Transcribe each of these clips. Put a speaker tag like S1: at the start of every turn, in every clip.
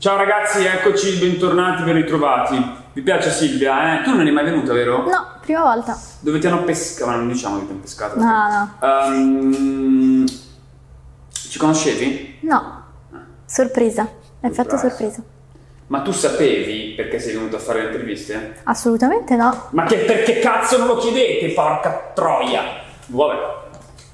S1: Ciao ragazzi, eccoci, bentornati, ben ritrovati. Vi piace Silvia, eh? Tu non eri mai venuta, vero?
S2: No, prima volta.
S1: Dove ti hanno pescato? Ma non diciamo che ti hanno pescato.
S2: No, no.
S1: Ehm, ci conoscevi?
S2: No. Sorpresa. Effetto
S1: Surprise.
S2: sorpresa.
S1: Ma tu sapevi perché sei venuto a fare le interviste?
S2: Assolutamente no.
S1: Ma che perché cazzo non lo chiedete, porca troia? Vabbè.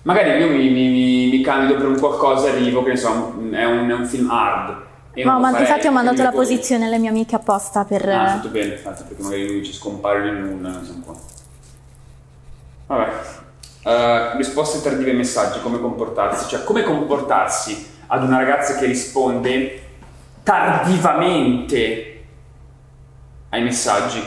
S1: Magari io mi, mi, mi- mi candido per un qualcosa, arrivo, che ne so, è un, è un film hard.
S2: No, ma infatti ho mandato la posizione alle mie amiche apposta per...
S1: Ah, fatto bene, infatti, perché magari lui ci scompare nel nulla, non qua. Vabbè. Eh, risposte tardive ai messaggi, come comportarsi? Cioè, come comportarsi ad una ragazza che risponde tardivamente ai messaggi?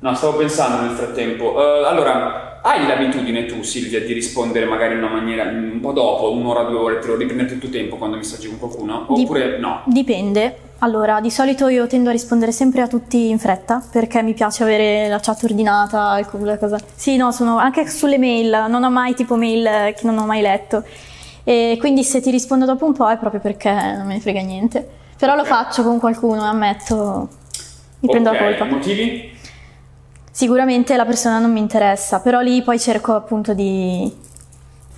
S1: No, stavo pensando nel frattempo. Eh, allora, hai l'abitudine tu, Silvia, di rispondere magari in una maniera un po' dopo, un'ora, due ore, te lo riprendete il tuo tempo quando messaggi con qualcuno?
S2: Dip-
S1: Oppure no?
S2: Dipende. Allora, di solito io tendo a rispondere sempre a tutti in fretta perché mi piace avere la chat ordinata quella cosa. Sì, no, sono anche sulle mail, non ho mai tipo mail che non ho mai letto. E quindi se ti rispondo dopo un po' è proprio perché non me ne frega niente. Però lo
S1: Ok.
S2: faccio con qualcuno, ammetto. Mi prendo la colpa.
S1: Motivi?
S2: Sicuramente la persona non mi interessa, però lì poi cerco appunto di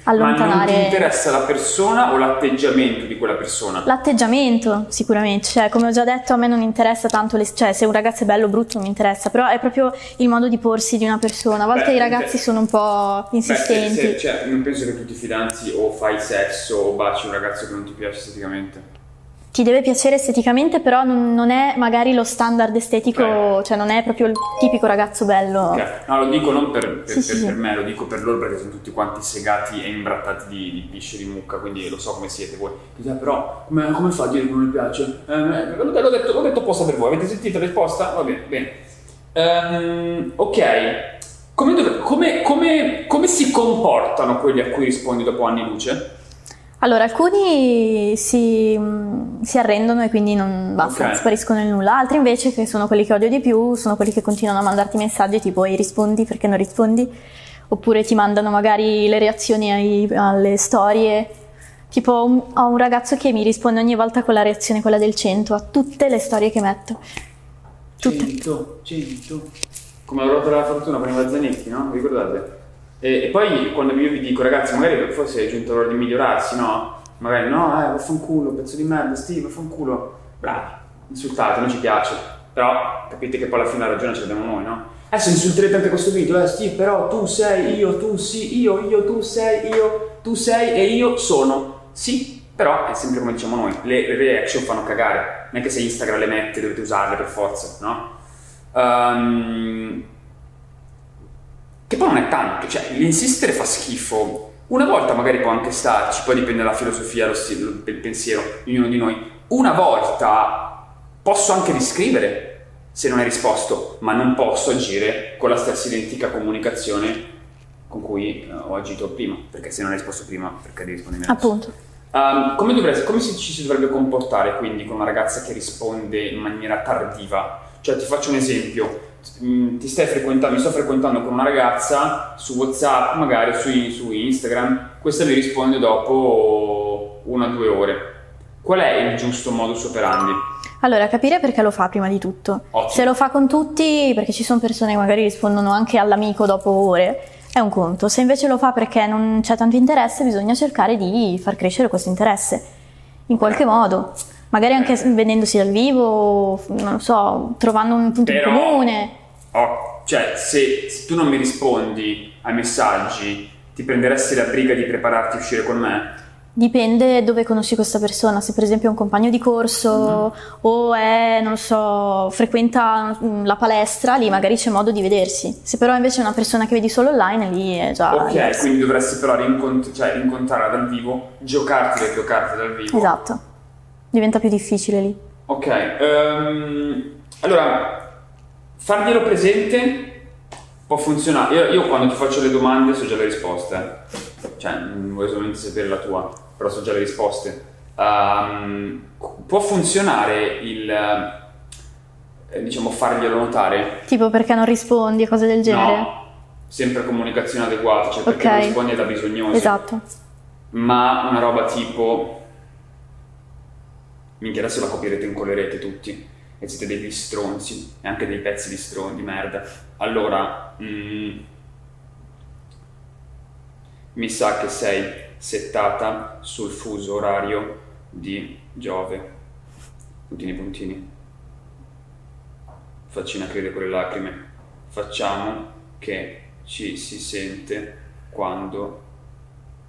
S1: Ma non
S2: allontanare
S1: ti interessa la persona o l'atteggiamento di quella persona?
S2: l'atteggiamento, sicuramente. Cioè, come ho già detto, a me non interessa tanto le- cioè, se un ragazzo è bello o brutto non mi interessa, però è proprio il modo di porsi di una persona. A volte
S1: Beh,
S2: i ragazzi
S1: te-
S2: sono un po'
S1: Beh,
S2: insistenti.
S1: se- se- cioè, non penso che tu ti fidanzi o fai sesso o baci un ragazzo che non ti piace esteticamente.
S2: Ti deve piacere esteticamente, però non, non è magari lo standard estetico,
S1: Ok.
S2: cioè non è proprio il tipico ragazzo bello.
S1: Ok, No, lo dico non per, per-
S2: Sì,
S1: per-
S2: sì.
S1: per me, lo dico per loro perché sono tutti quanti segati e imbrattati di, di pisce di mucca, quindi lo so come siete voi. Dite, "Ah, però come, come fa a dire che non mi piace? Eh, l'ho, detto, l'ho detto apposta per voi, avete sentito la risposta? Va bene, bene. Ehm, ok, come, come- come- come si comportano quelli a cui rispondi dopo anni luce?
S2: Allora, alcuni si, si arrendono e quindi non basta,
S1: Ok.
S2: spariscono nel nulla, altri invece, che sono quelli che odio di più, sono quelli che continuano a mandarti messaggi tipo ehi rispondi perché non rispondi, oppure ti mandano magari le reazioni ai- alle storie. Tipo un- ho un ragazzo che mi risponde ogni volta con la reazione, quella del 100, a tutte le storie che metto. Tutte.
S1: 100, 100. Come la ruota della fortuna con i Mazzanetti, no? Vi ricordate? E, e poi quando io vi dico, ragazzi, magari forse è giunto l'ora di migliorarsi, no? Magari no, eh, vaffanculo, pezzo di merda, Steve, vaffanculo. Bravi, insultate, non ci piace. Però capite che poi alla fine la ragione ce l'abbiamo noi, no? Adesso insulterete anche questo video, eh, Steve, però tu sei, io, tu sì, io, io, tu sei, io, tu sei e io sono. Sì, però è sempre come diciamo noi, le, reaction fanno cagare. Non è che se Instagram le mette dovete usarle per forza, no? Ehm, che poi non è tanto, cioè l'insistere fa schifo. Una volta magari può anche starci, poi dipende dalla filosofia, lo stile, il pensiero di ognuno di noi. Una volta posso anche riscrivere se non hai risposto, ma non posso agire con la stessa identica comunicazione con cui eh, ho agito prima, perché se non hai risposto prima, perché devi rispondermi adesso?
S2: Appunto.
S1: Um, come, dovresti- come si, ci si dovrebbe comportare quindi con una ragazza che risponde in maniera tardiva? Cioè, ti faccio un esempio. Ti stai frequentando, mi sto frequentando con una ragazza su WhatsApp, magari su, su Instagram, questa mi risponde dopo una o due ore. Qual è il giusto modus operandi?
S2: Allora, capire perché lo fa prima di tutto.
S1: Ottimo.
S2: Se lo fa con tutti, perché ci sono persone che magari rispondono anche all'amico dopo ore, è un conto. Se invece lo fa perché non c'è tanto interesse, bisogna cercare di far crescere questo interesse in qualche modo. Magari anche vedendosi dal vivo, non lo so, trovando un punto
S1: Però-
S2: in comune.
S1: Oh, cioè, se, se tu non mi rispondi ai messaggi, ti prenderesti la briga di prepararti a uscire con me?
S2: Dipende dove conosci questa persona, se per esempio è un compagno di corso o è, non lo so, frequenta mm, la palestra, lì magari c'è modo di vedersi. Se però invece è una persona che vedi solo online, lì è già
S1: Ok,
S2: diverso.
S1: quindi dovresti però rincont- cioè, rincontrarla dal vivo, giocarti le tue carte dal vivo.
S2: Esatto, diventa più difficile lì.
S1: Ok, ehm, allora, farglielo presente può funzionare. Io, io quando ti faccio le domande so già le risposte, cioè non voglio solamente sapere la tua, però so già le risposte. Ehm, può funzionare il, eh, diciamo, farglielo notare?
S2: Tipo perché non rispondi e cose del genere?
S1: No, sempre comunicazione adeguata, cioè perché
S2: Ok.
S1: non rispondi da bisognoso.
S2: Esatto.
S1: Ma una roba tipo... Minchia, adesso la copierete e incollerete tutti. E siete degli stronzi. E anche dei pezzi di stronzi, di merda. Allora... mm, mi sa che sei settata sul fuso orario di Giove. Puntini puntini. Faccina crede con le lacrime. Facciamo che ci si sente quando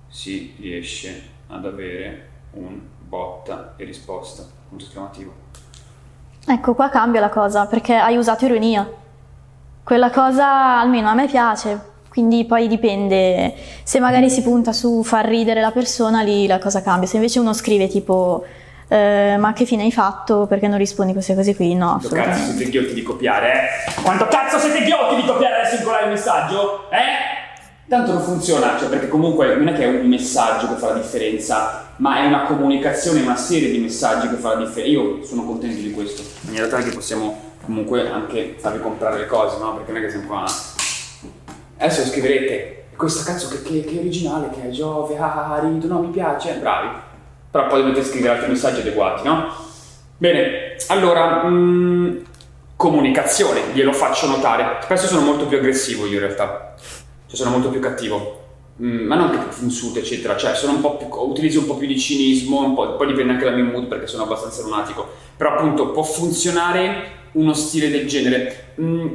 S1: si riesce ad avere un botta e risposta. Punto esclamativo.
S2: Ecco, qua cambia la cosa perché hai usato ironia. Quella cosa almeno a me piace, quindi poi dipende. Se magari si punta su far ridere la persona, lì la cosa cambia. Se invece uno scrive tipo eh, ma che fine hai fatto? Perché non rispondi queste cose qui? No,
S1: Quanto cazzo siete ghiotti di copiare, eh? Quanto cazzo siete ghiotti di copiare adesso incollare il messaggio? Eh? Tanto non funziona, cioè perché comunque non è che è un messaggio che fa la differenza, ma è una comunicazione, una serie di messaggi che fa la differenza. Io sono contento di questo, in maniera tale che possiamo comunque anche farvi comprare le cose, no? Perché non è che siamo qua. Adesso scriverete, questa cazzo che, che, che originale, che è Giove, ah, ah, rido, no, mi piace, bravi. Però poi dovete scrivere altri messaggi adeguati, no? Bene, allora, mm, comunicazione, glielo faccio notare. Spesso sono molto più aggressivo io in realtà, cioè sono molto più cattivo. Mm, ma non che ti insulto, eccetera, cioè un più, utilizzo un po' più di cinismo, po', poi dipende anche dal mio mood perché sono abbastanza lunatico. Però appunto può funzionare uno stile del genere. Mm,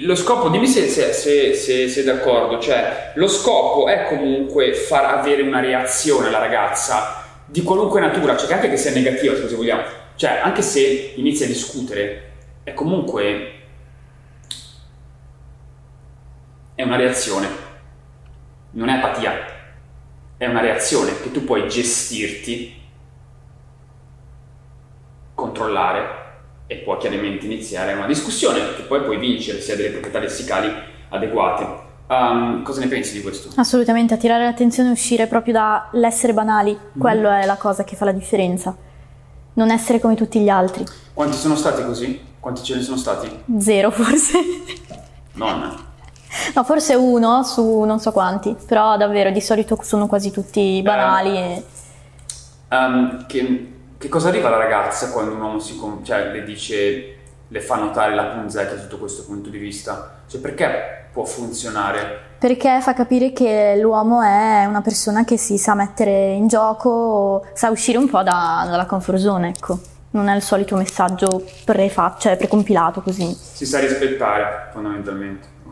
S1: lo scopo, dimmi se, se, se, se sei d'accordo, cioè lo scopo è comunque far avere una reazione alla ragazza di qualunque natura, cioè che anche che sia negativa se vogliamo, cioè anche se inizia a discutere, è comunque è una reazione, non è apatia, è una reazione che tu puoi gestirti, controllare e può chiaramente iniziare una discussione che poi puoi vincere se hai delle proprietà lessicali adeguate. Um, cosa ne pensi di questo?
S2: Assolutamente, attirare l'attenzione e uscire proprio dall'essere banali, quello è la cosa che fa la differenza. Non essere come tutti gli altri.
S1: Quanti sono stati così? Quanti ce ne sono stati?
S2: Zero forse.
S1: Nonna.
S2: No, forse uno su non so quanti, però davvero di solito sono quasi tutti banali e
S1: Um, che, che cosa arriva alla ragazza quando un uomo si cioè, le dice, le fa notare la punzetta sotto questo punto di vista? Cioè perché può funzionare?
S2: perché fa capire che l'uomo è una persona che si sa mettere in gioco, sa uscire un po' da- dalla comfort zone, ecco. Non è il solito messaggio prefa- cioè precompilato così.
S1: Si sa rispettare fondamentalmente.